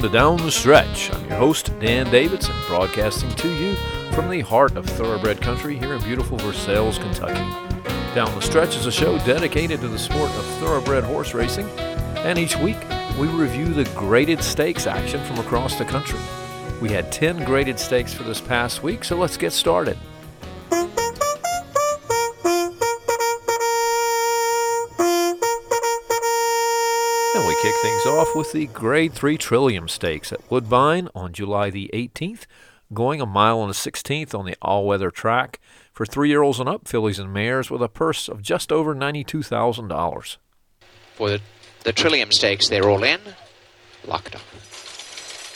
Welcome to Down the Stretch. I'm your host, Dan Davidson, broadcasting to you from the heart of thoroughbred country here in beautiful Versailles, Kentucky. Down the Stretch is a show dedicated to the sport of thoroughbred horse racing, and each week we review the graded stakes action from across the country. We had 10 graded stakes for this past week, so let's get started. Off with the Grade 3 Trillium Stakes at Woodbine on July the 18th, going a mile and a 16th on the all-weather track for three-year-olds and up, fillies and mares, with a purse of just over $92,000. For the, the Trillium Stakes, they're all in. Locked up.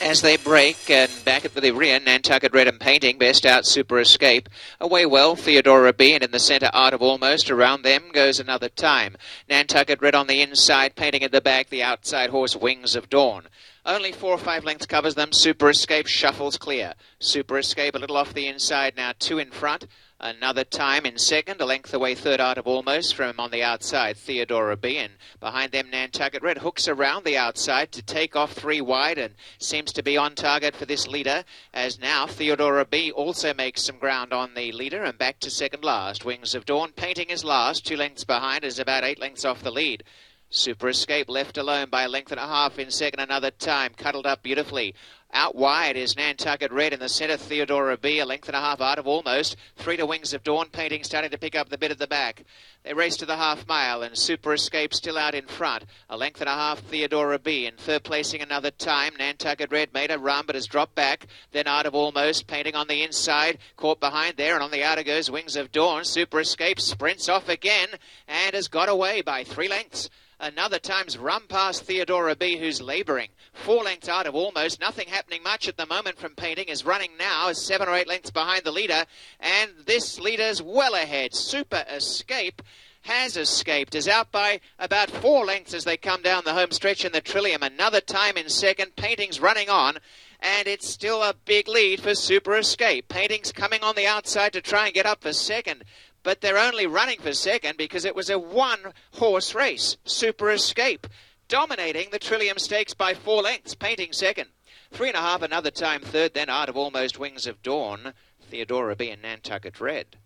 As they break and back at the rear, Nantucket Red and Painting, best out Super Escape. Away well, Theodora B, and in the centre, Art of Almost. Around them goes another time. Nantucket Red on the inside, Painting at the back, the outside horse, Wings of Dawn. Only four or five lengths covers them. Super Escape shuffles clear. Super Escape a little off the inside now, two in front. Another time in second, a length away third Art of Almost from on the outside, Theodora B. And behind them, Nantucket Red hooks around the outside to take off three wide and seems to be on target for this leader. As now, Theodora B also makes some ground on the leader and back to second last. Wings of Dawn painting his last, two lengths behind, is about eight lengths off the lead. Super Escape left alone by a length and a half in second another time, cuddled up beautifully. Out wide is Nantucket Red in the centre, Theodora B, a length and a half Art of Almost. Three to Wings of Dawn, painting starting to pick up the bit at the back. They race to the half mile and Super Escape still out in front. A length and a half, Theodora B. In third placing another time, Nantucket Red made a run but has dropped back. Then Art of Almost, painting on the inside, caught behind there and on the outer goes Wings of Dawn. Super Escape sprints off again and has got away by three lengths. Another time's run past Theodora B, who's labouring. Four lengths Art of Almost. Nothing happening much at the moment from Painting. Is running now, is seven or eight lengths behind the leader. And this leader's well ahead. Super Escape has escaped, is out by about four lengths as they come down the home stretch in the Trillium. Another time in second. Painting's running on. And it's still a big lead for Super Escape. Painting's coming on the outside to try and get up for second but they're only running for second because it was a one horse race. Super Escape dominating the Trillium Stakes by four lengths, painting second. Three and a half another time third, then Art of Almost Wings of Dawn, Theodora B and Nantucket Red.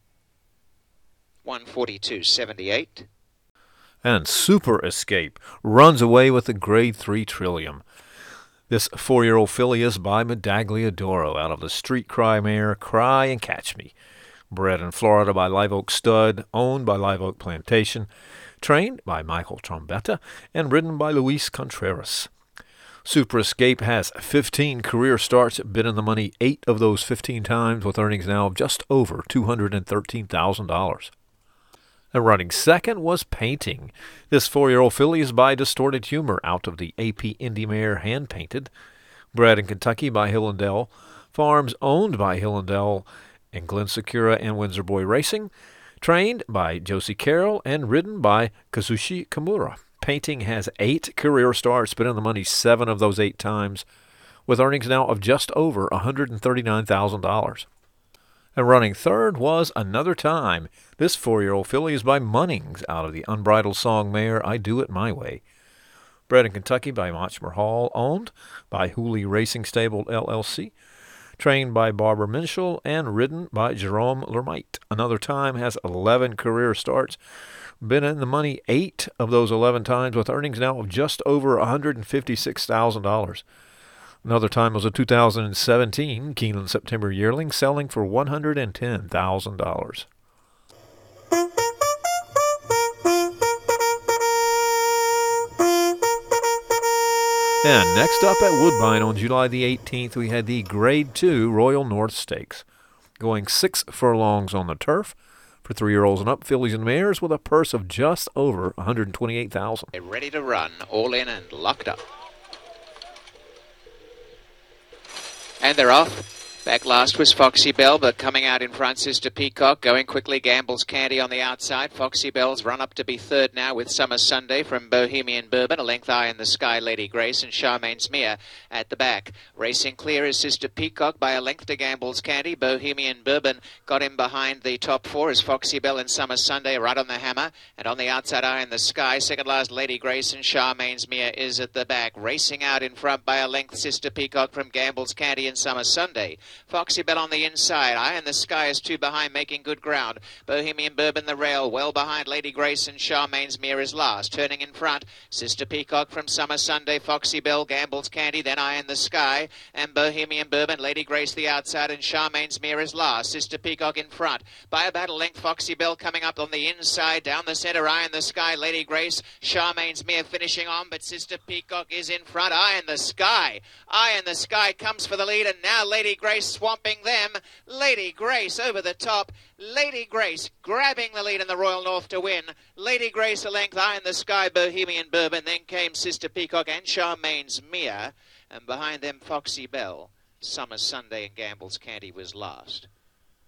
142.78. And Super Escape runs away with the Grade 3 Trillium. This four year old filly is by Medaglia d'Oro out of the Street Cry mare Cry and Catch Me. Bred in Florida by Live Oak Stud, owned by Live Oak Plantation, trained by Michael Trombetta, and ridden by Luis Contreras. Super Escape has 15 career starts, been in the money eight of those 15 times, with earnings now of just over $213,000. And running second was Painting. This four year old filly is by Distorted Humor out of the AP Indy Mare Hand Painted. Bred in Kentucky by Hill 'n' Dale. Farms owned by Hill 'n' Dale and Glen Sikura and Windsor Boy Racing. Trained by Josie Carroll and ridden by Kazushi Kimura. Painting has eight career starts, been in the money seven of those eight times, with earnings now of just over $139,000. And running third was another time. This four year old filly is by Munnings out of the Unbridled Song mare I Do It My Way. Bred in Kentucky by Machmer Hall, owned by Hooley Racing Stable LLC trained by Barbara Minshall and ridden by Jerome Lermyte. Another time has 11 career starts. Been in the money eight of those 11 times with earnings now of just over $156,000. Another time was a 2017 Keeneland September yearling selling for $110,000. And next up at Woodbine on July the 18th, we had the Grade 2 Royal North Stakes, going six furlongs on the turf for three-year-olds and up, fillies and mares, with a purse of just over 128,000. They're ready to run, all in and locked up. And they're off. Back last was Foxy Bell, but coming out in front, is Sister Peacock. Going quickly, Gamble's Candy on the outside. Foxy Bell's run up to be third now with Summer Sunday from Bohemian Bourbon. A length eye in the sky, Lady Grace, and Charmaine's Mia at the back. Racing clear is Sister Peacock by a length to Gamble's Candy. Bohemian Bourbon got him behind the top four as Foxy Bell and Summer Sunday right on the hammer. And on the outside eye in the sky, second last, Lady Grace and Charmaine's Mia is at the back. Racing out in front by a length, Sister Peacock from Gamble's Candy and Summer Sunday. Foxy Bell on the inside. Eye in the Sky is two behind, making good ground. Bohemian Bourbon the rail, well behind Lady Grace and Charmaine's Mia is last. Turning in front, Sister Peacock from Summer Sunday, Foxy Bell, Gamble's Candy, then Eye in the Sky, and Bohemian Bourbon, Lady Grace the outside, and Charmaine's Mia is last. Sister Peacock in front. By a battle length, Foxy Bell coming up on the inside, down the centre, Eye in the Sky, Lady Grace, Charmaine's Mia finishing on, but Sister Peacock is in front. Eye in the Sky. Eye in the Sky comes for the lead, and now Lady Grace swamping them. Lady Grace over the top. Lady Grace grabbing the lead in the Royal North to win. Lady Grace a length Eye in the Sky, Bohemian Bourbon. Then came Sister Peacock and Charmaine's Mia. And behind them, Foxy Bell. Summer Sunday and Gamble's Candy was last.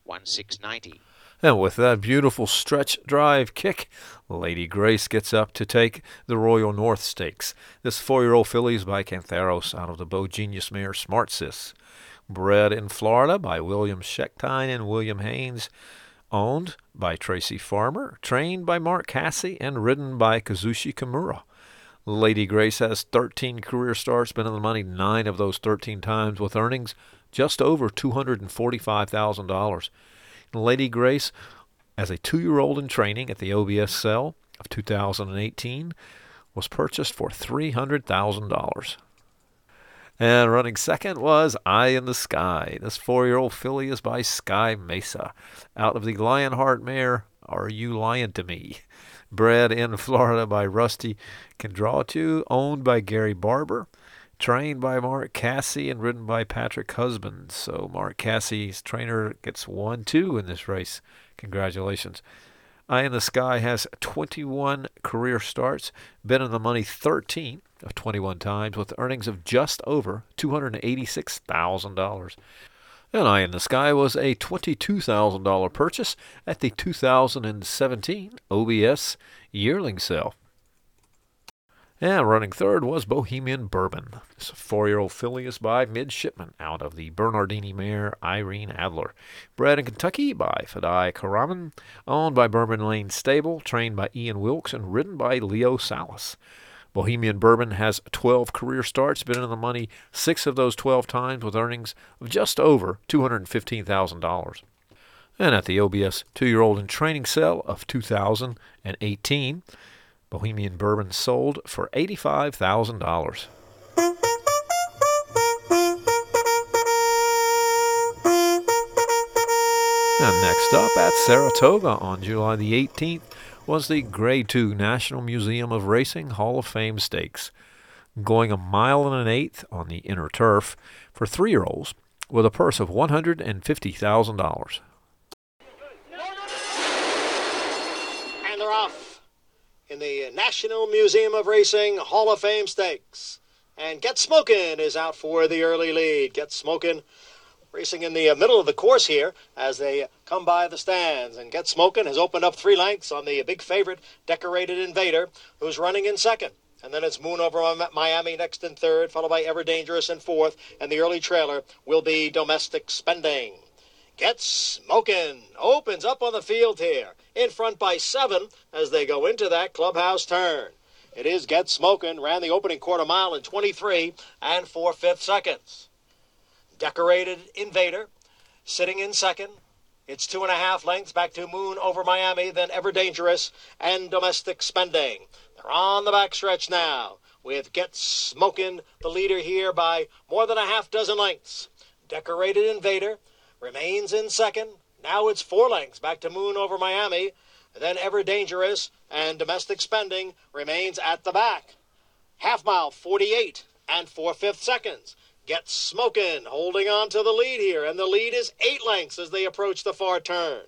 1690. And with that beautiful stretch drive kick, Lady Grace gets up to take the Royal North Stakes. This four year old filly is by Kantharos out of the Beau Genius mare Smart Sis bred in Florida by William Schechtine and William Haynes, owned by Tracy Farmer, trained by Mark Casse and ridden by Kazushi Kimura. Lady Grace has 13 career starts, been in the money nine of those 13 times, with earnings just over $245,000. Lady Grace, as a two year old in training at the OBS sale of 2018, was purchased for $300,000. And running second was Eye in the Sky. This four year old filly is by Sky Mesa. Out of the Lionheart mare, Are You Lying to Me? Bred in Florida by Rusty Kondraty, owned by Gary Barber, trained by Mark Casse and ridden by Patrick Husband. So Mark Casse's trainer gets 1 2 in this race. Congratulations. Eye in the Sky has 21 career starts, been in the money 13 of 21 times with earnings of just over $286,000. And Eye in the Sky was a $22,000 purchase at the 2017 OBS yearling sale. And running third was Bohemian Bourbon. This four-year-old filly is by Midshipman out of the Bernardini mare Irene Adler. Bred in Kentucky by Fadai Karaman, owned by Bourbon Lane Stable, trained by Ian Wilkes, and ridden by Leo Salas. Bohemian Bourbon has 12 career starts, been in the money six of those 12 times with earnings of just over $215,000. And at the OBS two year old in training sale of 2018, Bohemian Bourbon sold for $85,000. And next up at Saratoga on July the 18th, was the Grade 2 National Museum of Racing Hall of Fame Stakes, going a mile and an eighth on the inner turf for three year olds with a purse of $150,000. And they're off in the National Museum of Racing Hall of Fame Stakes. And Get Smokin' is out for the early lead. Get Smokin' racing in the middle of the course here as they come by the stands. And Get Smokin' has opened up three lengths on the big favorite, Decorated Invader, who's running in second. And then it's Moon over Miami next in third, followed by Ever Dangerous in fourth. And the early trailer will be Domestic Spending. Get Smokin' opens up on the field here, in front by seven as they go into that clubhouse turn. It is Get Smokin', ran the opening quarter mile in 23 and 4 fifths seconds. Decorated Invader sitting in second. It's two and a half lengths back to Moon over Miami, then Ever Dangerous and Domestic Spending. They're on the backstretch now with Get Smokin', the leader here by more than a half dozen lengths. Decorated Invader remains in second. Now it's four lengths back to Moon over Miami. Then Ever Dangerous and Domestic Spending remains at the back. Half mile 48 and four fifths seconds. Get Smokin', holding on to the lead here, and the lead is eight lengths as they approach the far turn.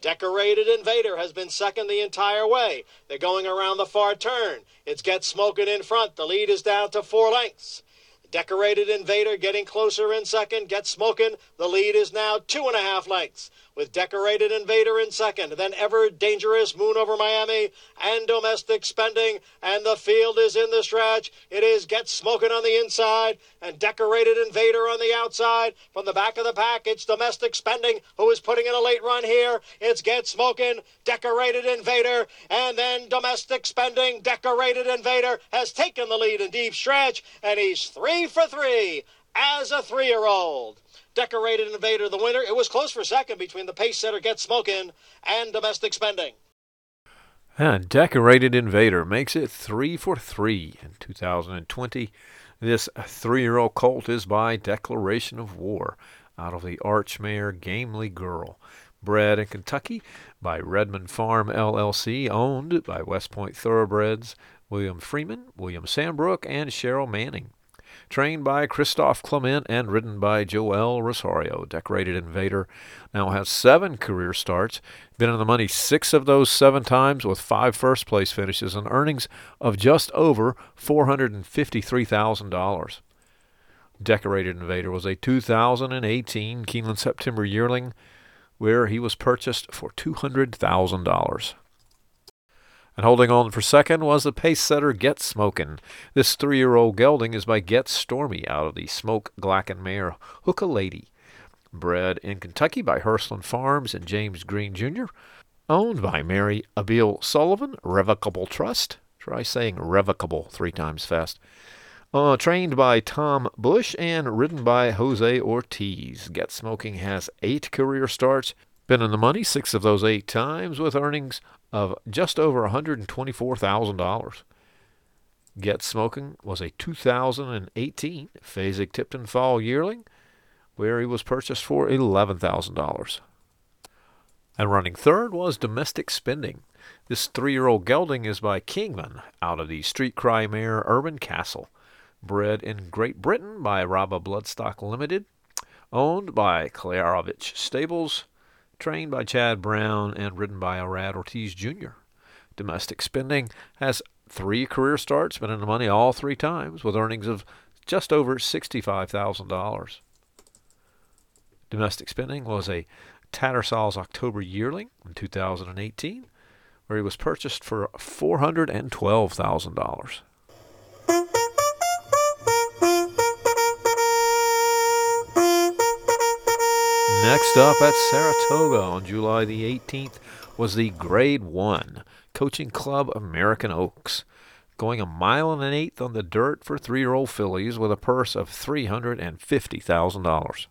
Decorated Invader has been second the entire way. They're going around the far turn. It's Get Smokin' in front. The lead is down to four lengths. Decorated Invader getting closer in second. Get Smoking. The lead is now two and a half lengths with Decorated Invader in second, then Ever Dangerous Moon over Miami and Domestic Spending, and the field is in the stretch. It is Get Smoking on the inside and Decorated Invader on the outside. From the back of the pack, it's Domestic Spending who is putting in a late run here. It's Get Smoking, Decorated Invader, and then Domestic Spending. Decorated Invader has taken the lead in deep stretch, and he's three for three as a three-year-old. Decorated Invader the winner. It was close for second between the pace setter Get Smoking and Domestic Spending. And Decorated Invader makes it three for three in 2020. This three-year-old colt is by declaration of war out of the Archmare Gamely Girl. Bred in Kentucky by Redmond Farm LLC, owned by West Point Thoroughbreds, William Freeman, William Sandbrook, and Cheryl Manning. Trained by Christophe Clement and ridden by Joel Rosario, Decorated Invader now has seven career starts, been in the money six of those seven times with five first place finishes and earnings of just over $453,000. Decorated Invader was a 2018 Keeneland September yearling where he was purchased for $200,000. And holding on for second was the pace setter Get Smokin'. This three year old gelding is by Get Stormy out of the Smoke Glacken mare Hook a Lady. Bred in Kentucky by Hersland Farms and James Green Jr. Owned by Mary Abiel Sullivan, Revocable Trust. Try saying revocable three times fast. Uh, trained by Tom Bush and ridden by Jose Ortiz. Get Smoking has eight career starts, been in the money six of those eight times, with earnings of just over $124,000. Get Smoking was a 2018 Fasig-Tipton Fall yearling, where he was purchased for $11,000. And running third was Domestic Spending. This three-year-old gelding is by Kingman out of the Street Cry mare Urban Castle. Bred in Great Britain by Rabbah Bloodstock Limited. Owned by Klaravich Stables trained by Chad Brown and ridden by Irad Ortiz Jr. Domestic spending has three career starts, been in the money all three times, with earnings of just over $65,000. Domestic spending was a Tattersall's October yearling in 2018, where he was purchased for $412,000. Next up at Saratoga on July the 18th was the Grade 1 Coaching Club American Oaks, going a mile and an eighth on the dirt for three year old fillies with a purse of $350,000.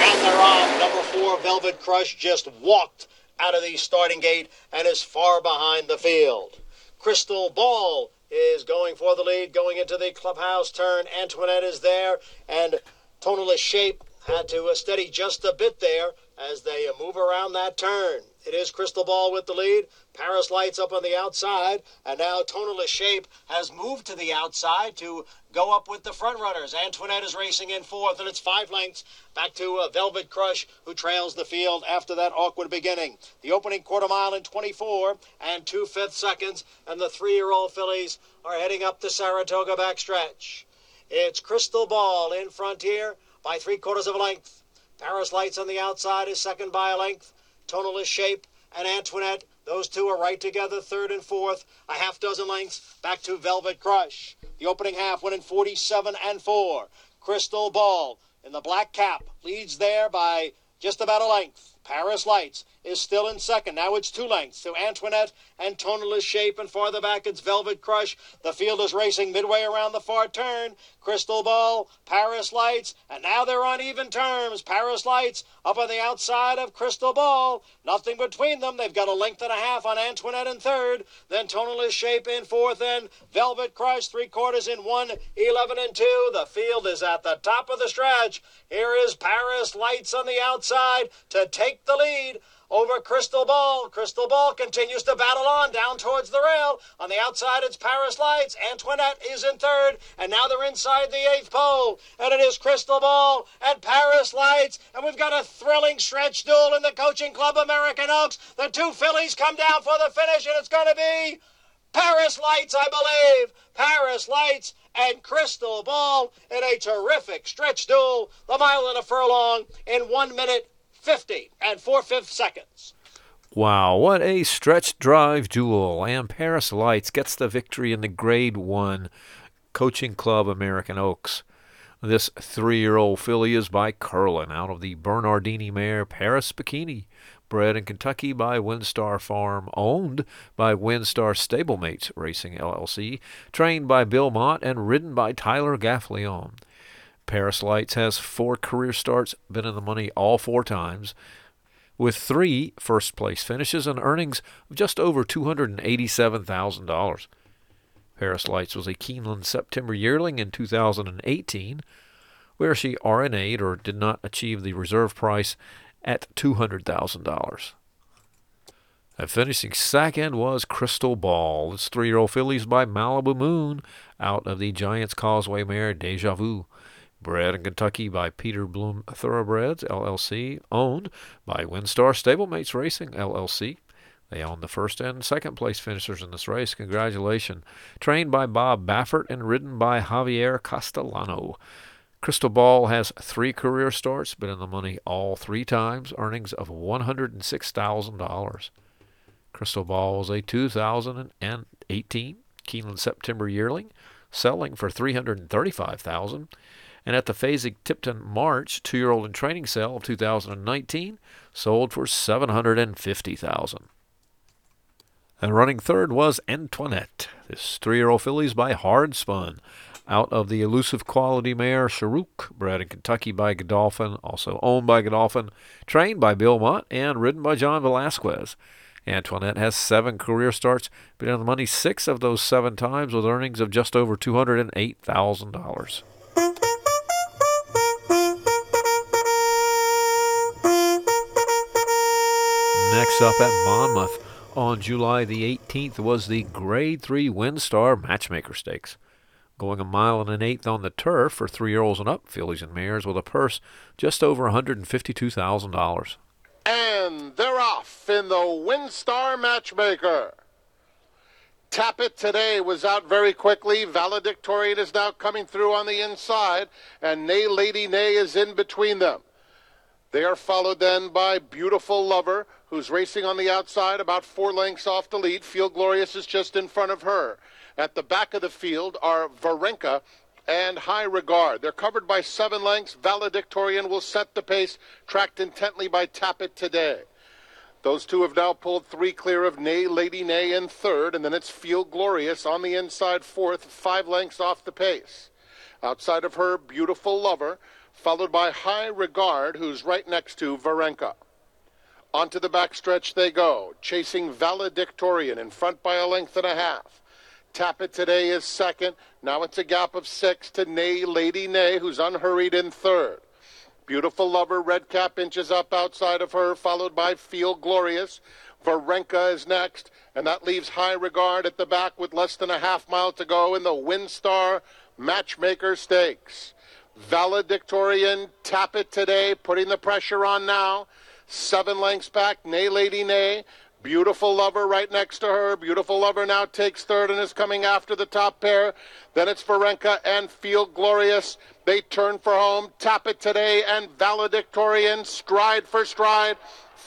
And they're on. Number four, Velvet Crush, just walked out of the starting gate and is far behind the field. Crystal Ball is going for the lead, going into the clubhouse turn. Antoinette is there, and tonalist shape had to uh, steady just a bit there as they uh, move around that turn. It is Crystal Ball with the lead. Paris Lights up on the outside, and now Tonalist Shape has moved to the outside to go up with the front runners. Antoinette is racing in fourth, and it's five lengths back to uh, Velvet Crush, who trails the field after that awkward beginning. The opening quarter mile in 24 and two fifth seconds, and the three-year-old fillies are heading up the Saratoga backstretch. It's Crystal Ball in Frontier by three quarters of a length. Paris Lights on the outside is second by a length. Tonalist Shape and Antoinette, those two are right together, third and fourth, a half dozen lengths back to Velvet Crush. The opening half went in 47 and 4. Crystal Ball in the black cap leads there by just about a length. Paris Lights is still in second. Now it's two lengths to Antoinette and Tonalist Shape, and farther back it's Velvet Crush. The field is racing midway around the far turn. Crystal Ball, Paris Lights, and now they're on even terms. Paris Lights up on the outside of Crystal Ball. Nothing between them. They've got a length and a half on Antoinette in third. Then Tonalist Shape in fourth, and Velvet Crush three quarters in one, 11 and two. The field is at the top of the stretch. Here is Paris Lights on the outside to take the lead over Crystal Ball. Crystal Ball continues to battle on down towards the rail. On the outside, it's Paris Lights. Antoinette is in third, and now they're inside the eighth pole. And it is Crystal Ball and Paris Lights. And we've got a thrilling stretch duel in the Coaching Club American Oaks. The two fillies come down for the finish, and it's going to be Paris Lights, I believe. Paris Lights and Crystal Ball in a terrific stretch duel. The mile and a furlong in one minute 50 and four fifths seconds. Wow, what a stretch drive duel. And Paris Lights gets the victory in the Grade 1 Coaching Club American Oaks. This three year old filly is by Curlin out of the Bernardini mare Paris Bikini bred in Kentucky by Windstar Farm, owned by Windstar Stablemates Racing LLC, trained by Bill Mott, and ridden by Tyler Gaffalione. Paris Lights has four career starts, been in the money all four times, with three first place finishes and earnings of just over $287,000. Paris Lights was a Keeneland September yearling in 2018, where she RNA'd or did not achieve the reserve price at $200,000. And finishing second was Crystal Ball. This three year old filly's by Malibu Moon out of the Giants Causeway mare Deja Vu. Bred in Kentucky by Peter Blum Thoroughbreds, LLC. Owned by Windstar Stablemates Racing, LLC. They own the first and second place finishers in this race. Congratulations. Trained by Bob Baffert and ridden by Javier Castellano. Crystal Ball has three career starts, been in the money all three times, earnings of $106,000. Crystal Ball was a 2018 Keeneland September yearling, selling for $335,000. And at the Fasig Tipton March two-year-old in training sale of 2019, sold for 750,000. And running third was Antoinette. This three-year-old filly's by Hard Spun out of the elusive quality mare Sharuk, bred in Kentucky by Godolphin, also owned by Godolphin, trained by Bill Mott, and ridden by John Velazquez. Antoinette has seven career starts, been on the money six of those seven times with earnings of just over $208,000. Next up at Monmouth on July the 18th was the Grade 3 Windstar Matchmaker Stakes going a mile and an eighth on the turf for three year olds and up, fillies and mares, with a purse just over $152,000. And they're off in the Windstar Matchmaker. Tap It Today was out very quickly. Valedictorian is now coming through on the inside, and Nay Lady Nay is in between them. They are followed then by Beautiful Lover, who's racing on the outside about four lengths off the lead. Feel Glorious is just in front of her. At the back of the field are Varenka and High Regard. They're covered by seven lengths. Valedictorian will set the pace, tracked intently by Tap It Today. Those two have now pulled three clear of Nay Lady Nay in third, and then it's Feel Glorious on the inside fourth, five lengths off the pace. Outside of her, Beautiful Lover, followed by High Regard, who's right next to Varenka. Onto the backstretch they go, chasing Valedictorian in front by a length and a half. Tap It Today is second. Now it's a gap of six to Nay Lady Nay, who's unhurried in third. Beautiful Lover, red cap inches up outside of her, followed by Feel Glorious. Varenka is next, and that leaves High Regard at the back with less than a half mile to go in the Windstar Matchmaker Stakes. Valedictorian, tap it today, putting the pressure on now. Seven lengths back, Nay Lady Nay. Beautiful Lover right next to her. Beautiful Lover now takes third and is coming after the top pair. Then it's Varenka and Feel Glorious. They turn for home. Tap it today and Valedictorian stride for stride.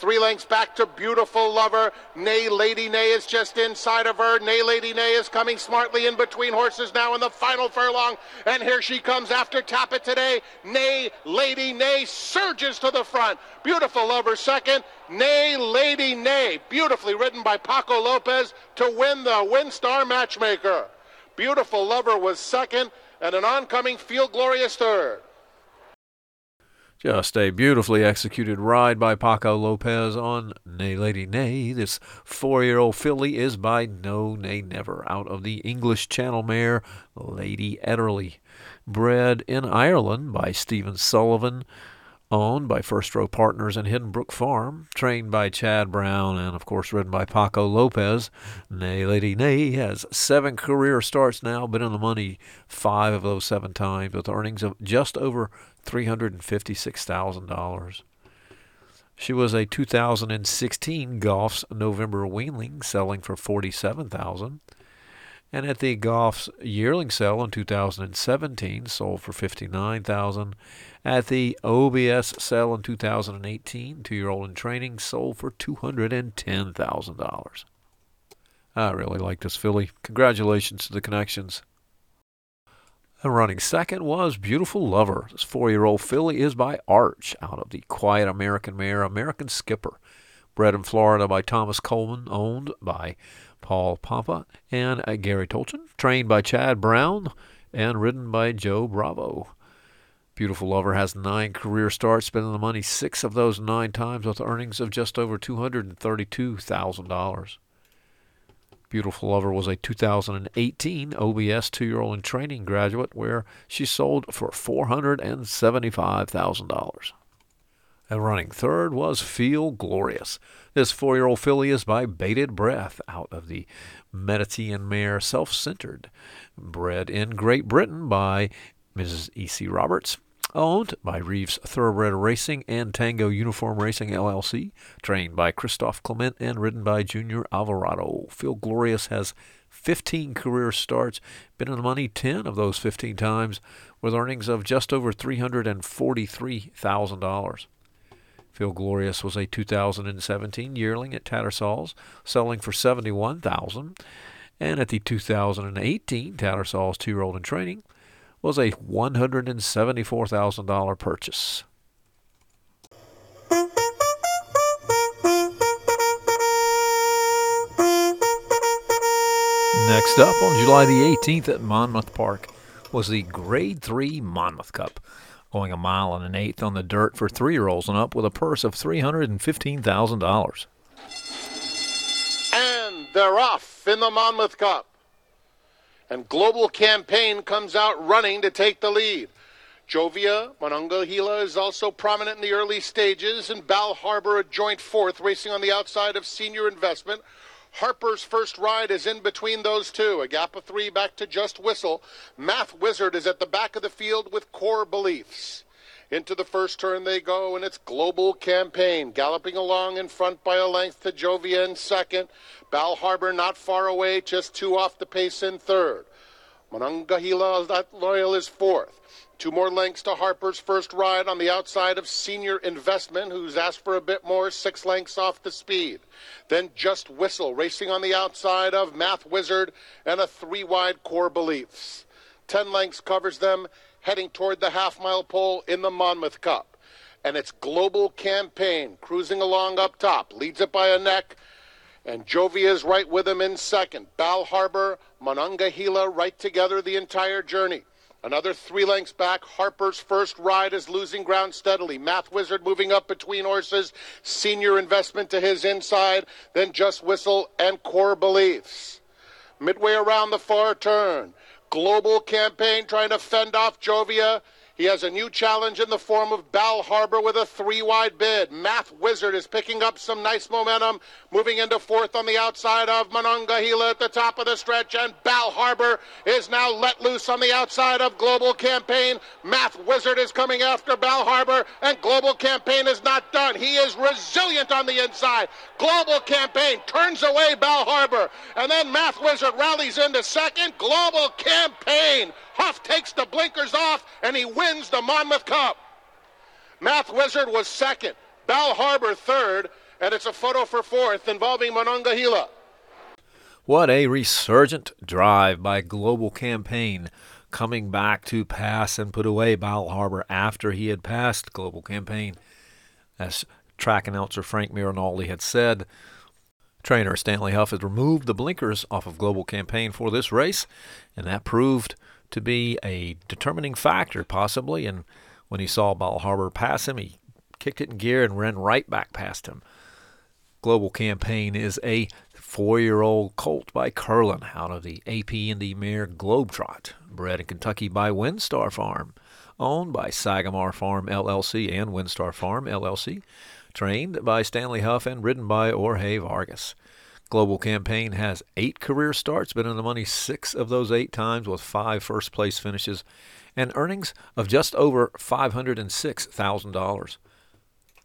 Three lengths back to Beautiful Lover. Nay Lady Nay is just inside of her. Nay Lady Nay is coming smartly in between horses now in the final furlong. And here she comes after Tap Today. Nay Lady Nay surges to the front. Beautiful Lover second. Nay Lady Nay, beautifully ridden by Paco Lopez to win the Windstar Matchmaker. Beautiful Lover was second, and an oncoming Feel Glorious third. Just a beautifully executed ride by Paco Lopez on Nay Lady Nay. This four year old filly is by No Nay Never out of the English Channel mare Lady Ederle. Bred in Ireland by Stephen Sullivan, owned by First Row Partners and Hidden Brook Farm, trained by Chad Brown, and of course ridden by Paco Lopez. Nay Lady Nay has seven career starts now, been in the money five of those seven times, with earnings of just over $356,000. She was a 2016 Goff's November weanling, selling for 47000 And at the Goff's yearling sale in 2017, sold for 59000 At the OBS sale in 2018, two-year-old in training, sold for $210,000. I really like this filly. Congratulations to the connections. And running second was Beautiful Lover. This four-year-old filly is by Arch out of the Quiet American mare American Skipper. Bred in Florida by Thomas Coleman, owned by Paul Pompa and uh, Gary Tolchin. Trained by Chad Brown and ridden by Joe Bravo. Beautiful Lover has nine career starts, spending the money six of those nine times with earnings of just over $232,000. Beautiful Lover was a 2018 OBS two year old in training graduate where she sold for $475,000. And running third was Feel Glorious. This four year old filly is by Bated Breath out of the Mediterranean mare Self Centered, bred in Great Britain by Mrs. E.C. Roberts owned by Reeves Thoroughbred Racing and Tango Uniform Racing LLC, trained by Christophe Clement and ridden by Junior Alvarado. Feel Glorious has 15 career starts, been in the money 10 of those 15 times, with earnings of just over $343,000. Feel Glorious was a 2017 yearling at Tattersall's, selling for 71000 and at the 2018 Tattersall's two-year-old in training, was a $174,000 purchase. Next up on July the 18th at Monmouth Park was the Grade 3 Monmouth Cup, going a mile and an eighth on the dirt for three year olds and up with a purse of $315,000. And they're off in the Monmouth Cup and Global Campaign comes out running to take the lead. Joevia Monongahela is also prominent in the early stages, and Bal Harbor a joint fourth, racing on the outside of Senior Investment. Harper's first ride is in between those two, a gap of three back to Just Whistle. Math Wizard is at the back of the field with core beliefs. Into the first turn they go, and it's Global Campaign galloping along in front by a length to Joevia in second. Bal Harbor not far away, just two off the pace in third. Monongahela loyal is fourth. Two more lengths to Harper's first ride on the outside of Senior Investment, who's asked for a bit more, six lengths off the speed. Then Just Whistle, racing on the outside of Math Wizard and a three wide core beliefs. Ten lengths covers them, heading toward the half mile pole in the Monmouth Cup. And its global campaign cruising along up top, leads it by a neck. And Joevia is right with him in second. Bal Harbor, Monongahela right together the entire journey. Another three lengths back. Harper's first ride is losing ground steadily. Math Wizard moving up between horses. Senior investment to his inside. Then Just Whistle and Core Beliefs. Midway around the far turn. Global campaign trying to fend off Joevia. He has a new challenge in the form of Bal Harbor with a three wide bid. Math Wizard is picking up some nice momentum, moving into fourth on the outside of Monongahela at the top of the stretch, and Bal Harbor is now let loose on the outside of Global Campaign. Math Wizard is coming after Bal Harbor, and Global Campaign is not done. He is resilient on the inside. Global Campaign turns away Bal Harbor, and then Math Wizard rallies into second. Global Campaign Hough takes the blinkers off and he wins the Monmouth Cup. Math Wizard was second, Bal Harbor third, and it's a photo for fourth involving Monongahela. What a resurgent drive by Global Campaign, coming back to pass and put away Bal Harbor after he had passed Global Campaign. As track announcer Frank Mirahmadi had said, trainer Stanley Hough has removed the blinkers off of Global Campaign for this race, and that proved to be a determining factor, possibly. And when he saw Bal Harbor pass him, he kicked it in gear and ran right back past him. Global Campaign is a four-year-old colt by Curlin out of the AP Indy Mare Globetrot, bred in Kentucky by Windstar Farm, owned by Sagamore Farm LLC and Windstar Farm LLC, trained by Stanley Hough and ridden by Jorge Vargas. Global Campaign has eight career starts, been in the money six of those eight times with five first place finishes and earnings of just over $506,000.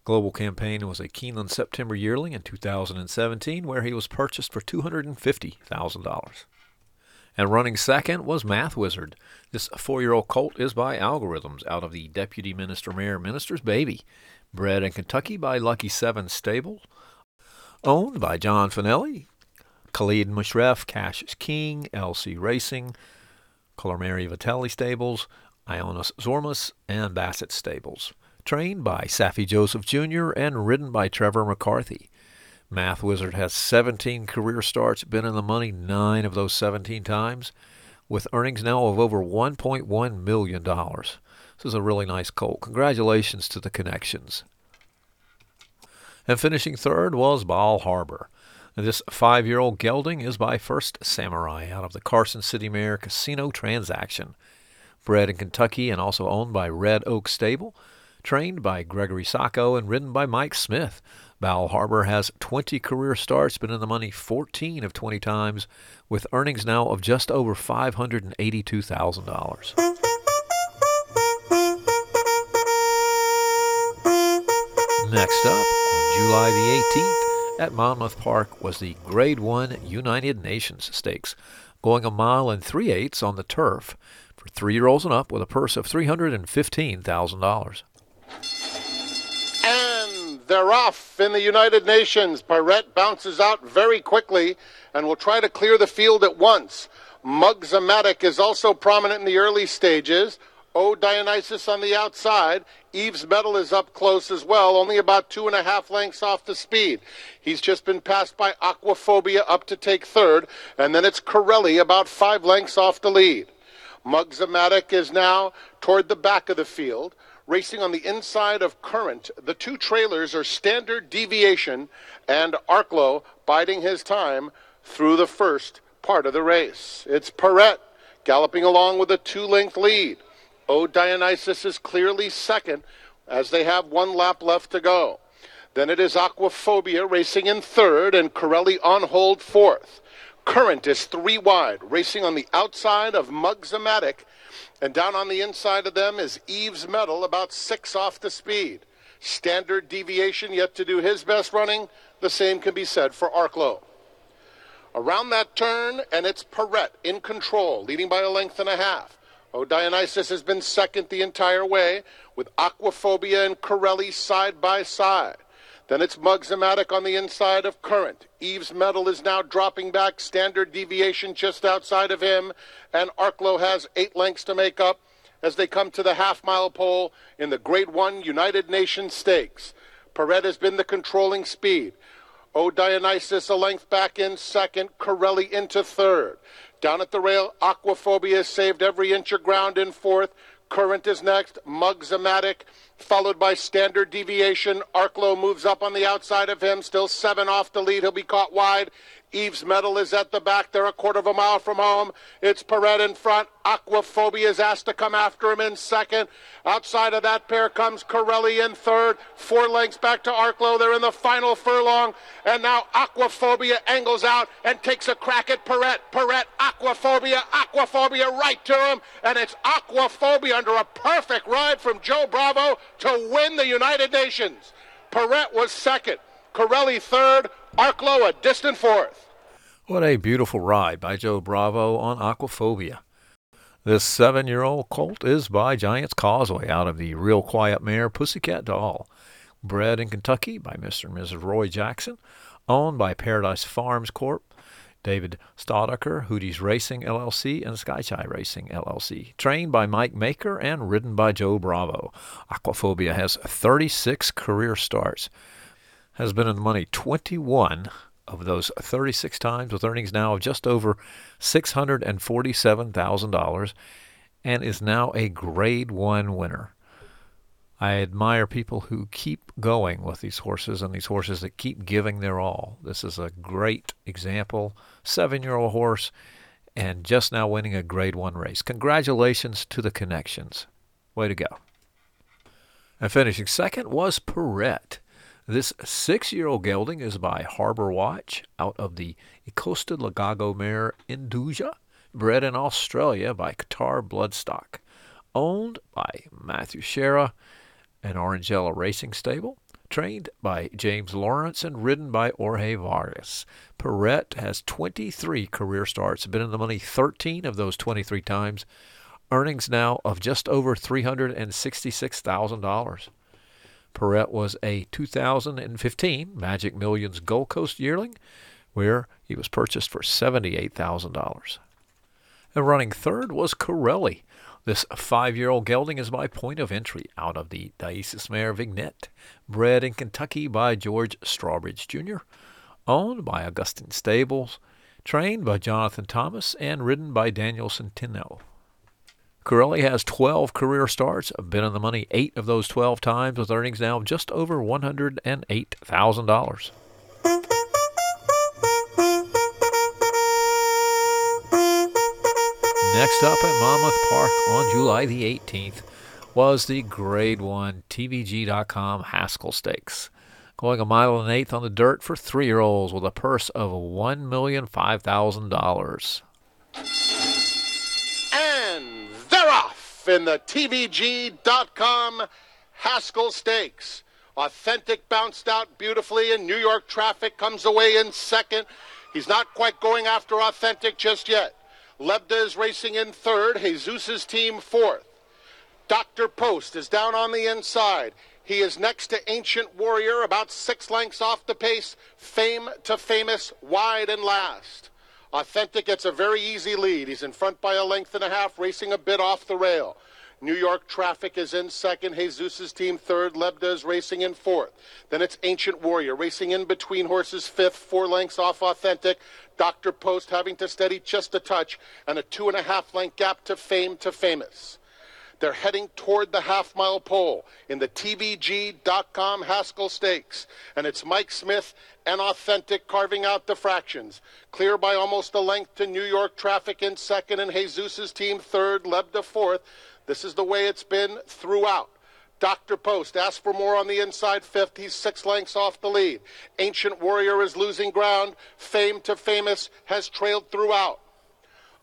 Global Campaign was a Keeneland September yearling in 2017 where he was purchased for $250,000. And running second was Math Wizard. This four year old colt is by Algorithms out of the Deputy Minister Mayor Minister's Baby. Bred in Kentucky by Lucky Seven Stable. Owned by John Fanelli, Khalid Mishref, Cassius King, LC Racing, Color Mary Vitelli Stables, Ionis Zormas, and Bassett Stables. Trained by Saffie Joseph Jr. and ridden by Trevor McCarthy. Math Wizard has 17 career starts, been in the money nine of those 17 times, with earnings now of over $1.1 million. This is a really nice colt. Congratulations to the connections. And finishing third was Bal Harbour. This five year old gelding is by First Samurai out of the Carson City Mare Casino Transaction. Bred in Kentucky and also owned by Red Oak Stable. Trained by Gregory Sacco and ridden by Mike Smith. Bal Harbour has 20 career starts, been in the money 14 of 20 times, with earnings now of just over $582,000. Next up, July the 18th, at Monmouth Park was the Grade 1 United Nations Stakes, going a mile and three eighths on the turf for three year olds and up with a purse of $315,000. And they're off in the United Nations. Perret bounces out very quickly and will try to clear the field at once. Mugzamatic is also prominent in the early stages. O Dionysus on the outside. Eve's Medal is up close as well, only about two and a half lengths off the speed. He's just been passed by Aquaphobia up to take third, and then it's Corelli about five lengths off the lead. Mugzamatic is now toward the back of the field racing on the inside of Current. The two trailers are Standard Deviation and Arklow biding his time through the first part of the race. It's Perret galloping along with a two length lead. O Dionysus is clearly second as they have one lap left to go. Then it is Aquaphobia racing in third and Corelli on hold fourth. Current is three wide, racing on the outside of Mugzamatic and down on the inside of them is Eve's Medal, about six off the speed. Standard deviation yet to do his best running. The same can be said for Arklow. Around that turn, and it's Perret in control, leading by a length and a half. O Dionysus has been second the entire way, with Aquaphobia and Corelli side by side. Then it's Mugzamatic on the inside of Current. Eve's Medal is now dropping back, standard deviation just outside of him, and Arklow has eight lengths to make up as they come to the half mile pole in the Grade 1 United Nations Stakes. Perret has been the controlling speed. O Dionysus a length back in second, Corelli into third. Down at the rail, Aquaphobia saved every inch of ground in fourth. Current is next, Mugzamatic followed by standard deviation. Arklow moves up on the outside of him, still seven off the lead. He'll be caught wide. Eve's medal is at the back. They're a quarter of a mile from home. It's Perret in front. Aquaphobia is asked to come after him in second. Outside of that pair comes Corelli in third. Four lengths back to Arklow. They're in the final furlong. And now Aquaphobia angles out and takes a crack at Perret. Perret, Aquaphobia, Aquaphobia right to him. And it's Aquaphobia under a perfect ride from Joe Bravo to win the United Nations. Perret was second. Corelli third. Arklow a distant fourth. What a beautiful ride by Joe Bravo on Aquaphobia. This seven year old colt is by Giants Causeway out of the Real Quiet Mare Pussycat Doll. Bred in Kentucky by Mr. and Mrs. Roy Jackson. Owned by Paradise Farms Corp. David Staudacher, Hootie's Racing LLC, and Skychai Racing LLC. Trained by Mike Maker and ridden by Joe Bravo. Aquaphobia has 36 career starts. Has been in the money 21 of those 36 times with earnings now of just over $647,000 and is now a grade 1 winner. I admire people who keep going with these horses and these horses that keep giving their all. This is a great example. Seven year old horse and just now winning a grade one race. Congratulations to the connections. Way to go. And finishing second was Perret. This six year old gelding is by Harbor Watch out of the Costa Lagago mare Induja, bred in Australia by Qatar Bloodstock, owned by Matthew Shera and Orangella Racing Stable, trained by James Lawrence and ridden by Jorge Vargas. Perret has 23 career starts, been in the money 13 of those 23 times. Earnings now of just over $366,000. Perret was a 2015 Magic Millions Gold Coast yearling, where he was purchased for $78,000. And running third was Corelli. This five-year-old gelding is my point of entry out of the Dionysus Mare Vignette, bred in Kentucky by George Strawbridge Jr., owned by Augustine Stables, trained by Jonathan Thomas, and ridden by Daniel Centeno. Corelli has 12 career starts, been in the money eight of those 12 times, with earnings now just over $108,000. Next up at Monmouth Park on July the 18th was the Grade 1 TVG.com Haskell Stakes. Going a mile and an eighth on the dirt for three year olds with a purse of $1,005,000. In the TVG.com Haskell Stakes. Authentic bounced out beautifully, and New York Traffic comes away in second. He's not quite going after Authentic just yet. Lebda is racing in third, Jesus' team fourth. Dr. Post is down on the inside. He is next to Ancient Warrior, about six lengths off the pace. Fame to famous, wide and last. Authentic gets a very easy lead. He's in front by a length and a half, racing a bit off the rail. New York Traffic is in second. Jesus' team third. Lebda is racing in fourth. Then it's Ancient Warrior racing in between horses fifth, four lengths off Authentic. Dr. Post having to steady just a touch and a two and a half length gap to fame to famous. They're heading toward the half mile pole in the TVG.com Haskell Stakes. And it's Mike Smith and Authentic carving out the fractions. Clear by almost a length to New York Traffic in second and Jesus' team third, Lebda fourth. This is the way it's been throughout. Dr. Post asks for more on the inside fifth. He's six lengths off the lead. Ancient Warrior is losing ground. Fame to Famous has trailed throughout.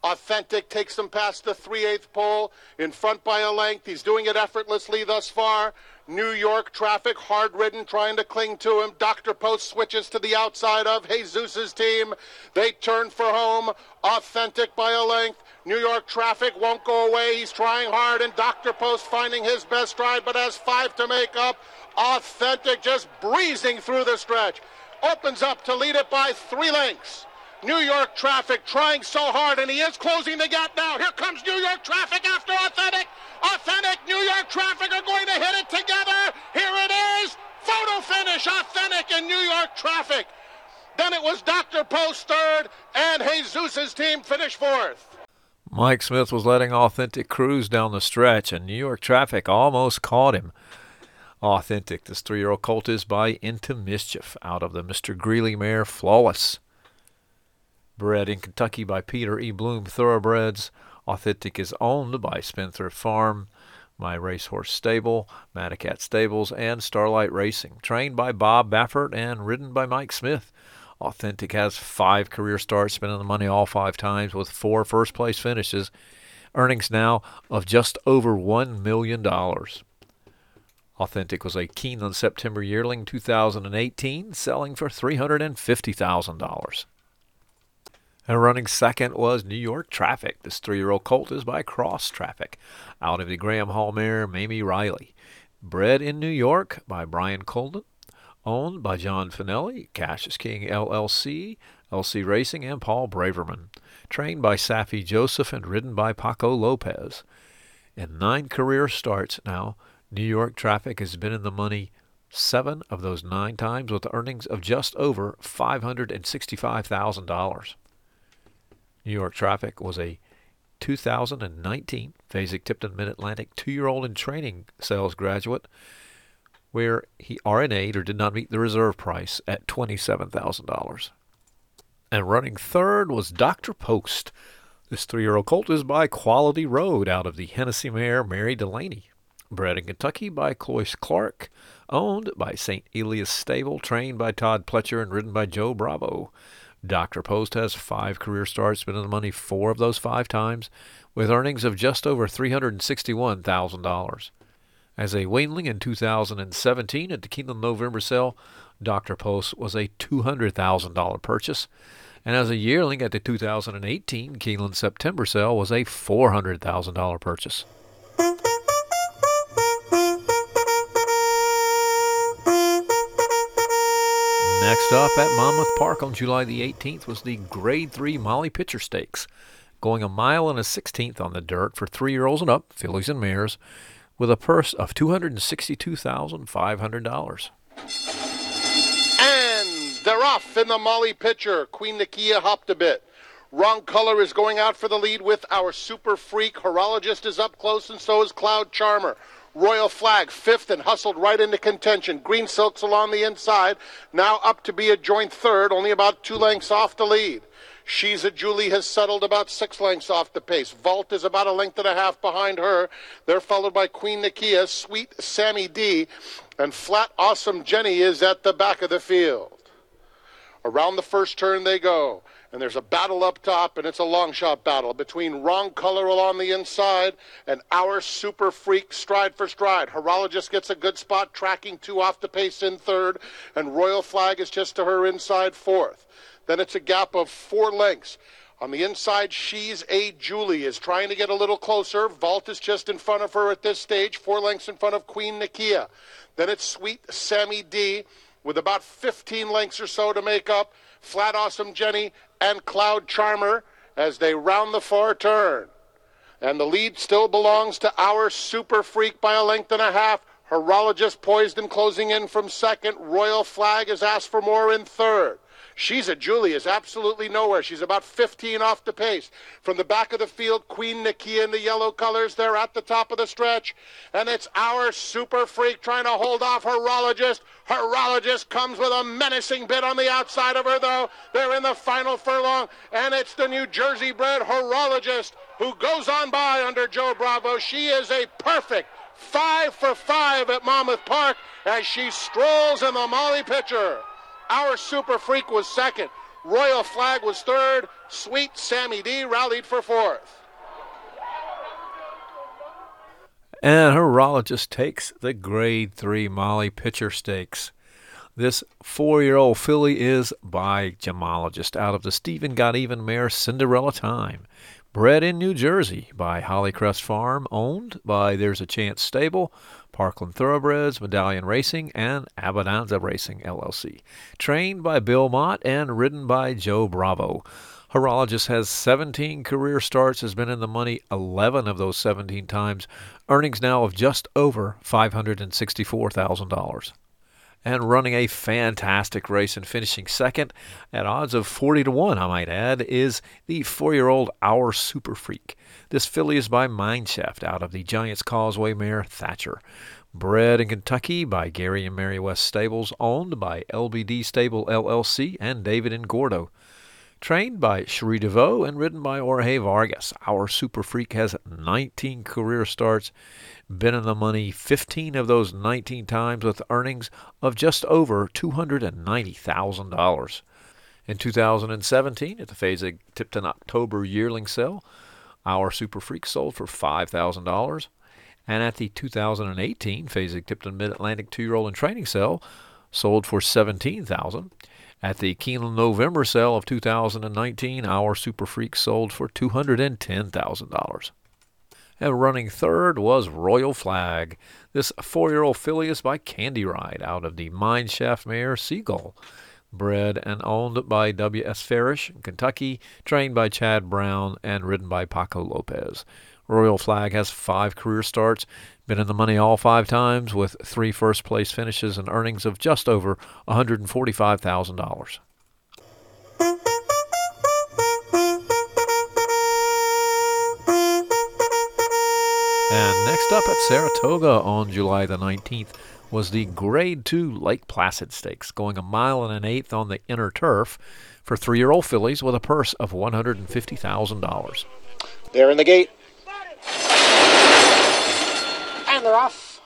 Authentic takes him past the 3 8 pole, in front by a length. He's doing it effortlessly thus far. New York traffic, hard ridden, trying to cling to him. Dr. Post switches to the outside of Jesus' team. They turn for home. Authentic by a length. New York traffic won't go away. He's trying hard, and Dr. Post finding his best stride, but has five to make up. Authentic just breezing through the stretch. Opens up to lead it by three lengths. New York traffic trying so hard, and he is closing the gap now. Here comes New York traffic after Authentic. Authentic, New York traffic are going to hit it together. Here it is. Photo finish, Authentic and New York traffic. Then it was Dr. Post third, and Jesus' team finished fourth. Mike Smith was letting Authentic cruise down the stretch, and New York traffic almost caught him. Authentic, this three year old colt is by Into Mischief out of the Mr. Greeley mare Flawless. Bred in Kentucky by Peter E. Blum Thoroughbreds. Authentic is owned by Spendthrift Farm, My Racehorse Stable, Madaket Stables, and Starlight Racing. Trained by Bob Baffert and ridden by Mike Smith. Authentic has five career starts, spending the money all five times with four first place finishes. Earnings now of just over $1 million. Authentic was a Keeneland September yearling 2018, selling for $350,000. And running second was New York Traffic. This three year old colt is by Cross Traffic out of the Graeme Hall mare Mamie Riley. Bred in New York by Brian Colden. Owned by John Fanelli, Cassius King LLC, LC Racing, and Paul Braverman. Trained by Saffie Joseph and ridden by Paco Lopez. In nine career starts now, New York Traffic has been in the money seven of those nine times with earnings of just over $565,000. New York Traffic was a 2019 Fasig-Tipton Mid-Atlantic two-year-old in training sales graduate where he RNA'd or did not meet the reserve price at $27,000. And running third was Dr. Post. This three-year-old colt is by Quality Road out of the Hennessy mare Mary Delaney. Bred in Kentucky by Cloyce Clark, owned by St. Elias Stable, trained by Todd Pletcher and ridden by Joe Bravo. Dr. Post has five career starts, been in the money four of those five times, with earnings of just over $361,000. As a weanling in 2017 at the Keeneland November sale, Dr. Post was a $200,000 purchase, and as a yearling at the 2018 Keeneland September sale was a $400,000 purchase. Next up at Monmouth Park on July the 18th was the Grade 3 Molly Pitcher Stakes, going a mile and a sixteenth on the dirt for three-year-olds and up, fillies and mares, with a purse of $262,500. And they're off in the Molly Pitcher. Queen Nakia hopped a bit. Wrong color is going out for the lead with our super freak. Horologist is up close, and so is Cloud Charmer. Royal Flag, fifth and hustled right into contention. Green Silks along the inside, now up to be a joint third, only about two lengths off the lead. She's a Julie has settled about six lengths off the pace. Vault is about a length and a half behind her. They're followed by Queen Nakia, Sweet Sammy D, and Flat Awesome Jenny is at the back of the field. Around the first turn they go and there's a battle up top, and it's a long shot battle between Wrong Color along the inside and our super freak stride for stride. Horologist gets a good spot, tracking two off the pace in third, and Royal Flag is just to her inside fourth. Then it's a gap of four lengths. On the inside, she's a Julie is trying to get a little closer. Vault is just in front of her at this stage, four lengths in front of Queen Nakia. Then it's Sweet Sammy D with about 15 lengths or so to make up. Flat Awesome Jenny and Cloud Charmer as they round the far turn. And the lead still belongs to our super freak by a length and a half. Horologist poised and closing in from second. Royal Flag is asked for more in third. She's a Julie is absolutely nowhere. She's about 15 off the pace. From the back of the field, Queen Nakia in the yellow colors. They're at the top of the stretch. And it's our super freak trying to hold off Horologist. Horologist comes with a menacing bit on the outside of her, though. They're in the final furlong. And it's the New Jersey bred Horologist who goes on by under Joe Bravo. She is a perfect five for five at Monmouth Park as she strolls in the Molly pitcher. Our Super Freak was second. Royal Flag was third. Sweet Sammy D rallied for fourth. And Horologist takes the Grade 3 Molly Pitcher Stakes. This four year old filly is by Gemologist out of the Stephen Got Even mare Cinderella Time. Bred in New Jersey by Hollycrest Farm, owned by There's a Chance Stable, Parkland Thoroughbreds, Medallion Racing, and Abbondanza Racing LLC. Trained by Bill Mott and ridden by Joe Bravo. Horologist has 17 career starts, has been in the money 11 of those 17 times, earnings now of just over $564,000 and running a fantastic race and finishing second at odds of 40 to 1, I might add, is the four year old Our Super Freak. This filly is by Mineshaft out of the Giants Causeway mare Thatcher. Bred in Kentucky by Gary and Mary West Stables, owned by LBD Stable LLC and David Ingordo. Trained by Cherie DeVaux and ridden by Jorge Vargas, our Super Freak has 19 career starts been in the money 15 of those 19 times with earnings of just over $290,000. In 2017, at the Fasig Tipton October yearling sale, our Super Freak sold for $5,000. And at the 2018 Fasig Tipton Mid Atlantic two year old and training sale, sold for 17000 At the Keeneland November sale of 2019, our Super Freak sold for $210,000. And running third was Royal Flag. This four year old filly is by Candy Ride out of the Mineshaft mare Seagull. Bred and owned by W.S. Farish in Kentucky, trained by Chad Brown, and ridden by Paco Lopez. Royal Flag has five career starts, been in the money all five times, with three first place finishes and earnings of just over $145,000. And next up at Saratoga on July the 19th was the Grade 2 Lake Placid Stakes, going a mile and an eighth on the inner turf for three year old fillies with a purse of $150,000. They're in the gate. And they're off.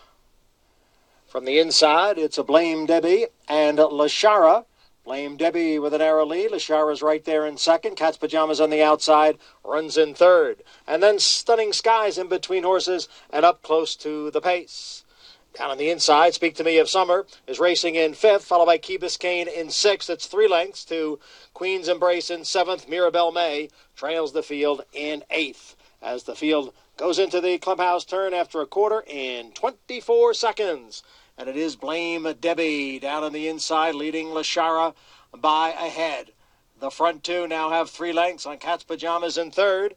From the inside, it's a Blame Debbie and Lashara Blame Debbie with an narrow lead. Lashara's right there in second. Cat's Pajamas on the outside. Runs in third. And then Stunning Skies in between horses and up close to the pace. Down on the inside, Speak to Me of Summer is racing in fifth, followed by Key Biscayne in sixth. It's three lengths to Queen's Embrace in seventh. Mirabelle May trails the field in eighth as the field goes into the clubhouse turn after a quarter in 24 seconds. And it is Blame Debbie down on the inside, leading Lashara by a head. The front two now have three lengths on Cat's Pajamas in third.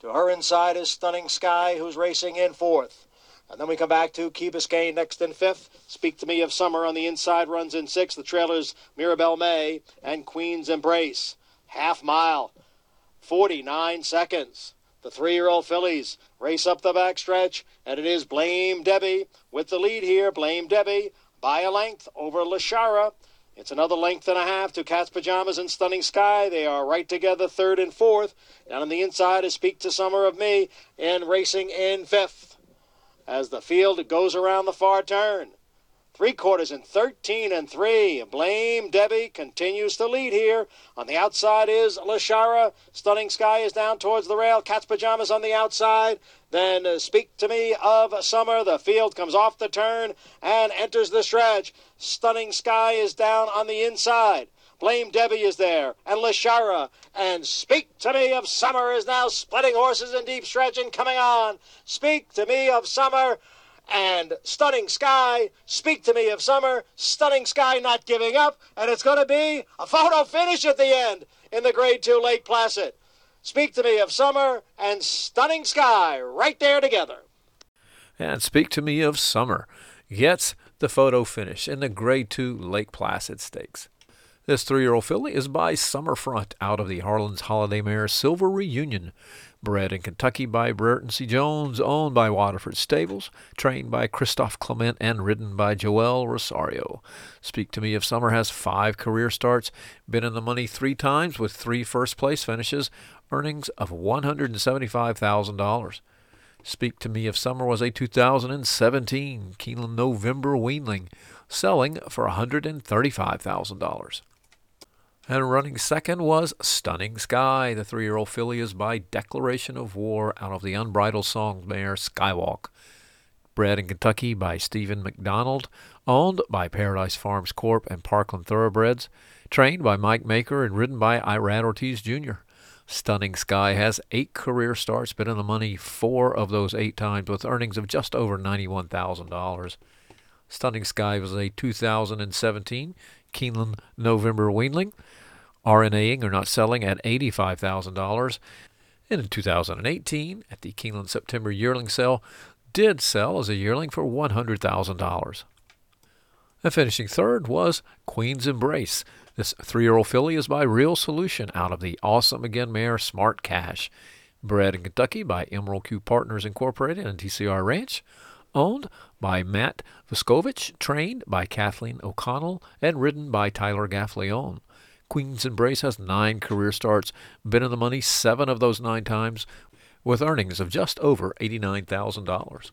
To her inside is Stunning Sky, who's racing in fourth. And then we come back to Key Biscayne next in fifth. Speak to Me of Summer on the inside runs in sixth. The trailers Mirabelle May and Queen's Embrace. Half mile, 49 seconds. The three year old fillies race up the backstretch, and it is Blame Debbie with the lead here. Blame Debbie by a length over Lashara. It's another length and a half to Cat's Pajamas and Stunning Sky. They are right together, third and fourth. Down on the inside is Speak to Summer of Me and racing in fifth as the field goes around the far turn. Three quarters and 13 and 3. Blame Debbie continues to lead here. On the outside is Lashara. Stunning Sky is down towards the rail. Cat's Pajamas on the outside. Then uh, Speak to Me of Summer. The field comes off the turn and enters the stretch. Stunning Sky is down on the inside. Blame Debbie is there, and Lashara, and Speak to Me of Summer is now splitting horses in deep stretch and coming on. Speak to Me of Summer and Stunning Sky. Speak to Me of Summer, Stunning Sky not giving up, and it's going to be a photo finish at the end in the Grade 2 Lake Placid. Speak to Me of Summer and Stunning Sky right there together. And Speak to Me of Summer gets the photo finish in the Grade 2 Lake Placid Stakes. This three year old filly is by Summerfront out of the Harlan's Holiday Mare Silver Reunion. Bred in Kentucky by Brereton C. Jones, owned by Waterford Stables, trained by Christophe Clement, and ridden by Joel Rosario. Speak to Me of Summer has five career starts, been in the money three times with three first place finishes, earnings of $175,000. Speak to Me of Summer was a 2017 Keeneland November weanling, selling for $135,000. And running second was Stunning Sky. The three year old filly is by declaration of war out of the Unbridled Song mare Skywalk. Bred in Kentucky by Stephen McDonald, owned by Paradise Farms Corp and Parkland Thoroughbreds, trained by Mike Maker and ridden by Irad Ortiz Jr. Stunning Sky has eight career starts, been in the money four of those eight times with earnings of just over $91,000. Stunning Sky was a 2017 Keeneland November Weanling RNAing or not selling at $85,000. And in 2018, at the Keeneland September yearling sale, did sell as a yearling for $100,000. And finishing third was Queen's Embrace. This three year old filly is by Real Solution out of the Awesome Again mare Smart Cash. Bred in Kentucky by Emerald Q Partners Incorporated and TCR Ranch. Owned by Matt Viskovich, trained by Kathleen O'Connell, and ridden by Tyler Gaffalione. Queen's Embrace has nine career starts, been in the money seven of those nine times, with earnings of just over $89,000.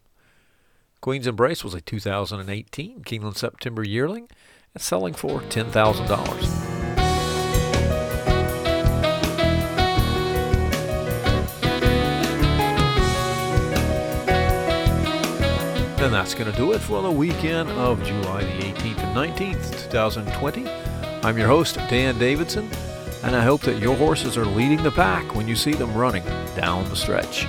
Queen's Embrace was a 2018 Keeneland September yearling selling for $10,000. And that's going to do it for the weekend of July the 18th and 19th, 2020. I'm your host, Dan Davidson, and I hope that your horses are leading the pack when you see them running down the stretch.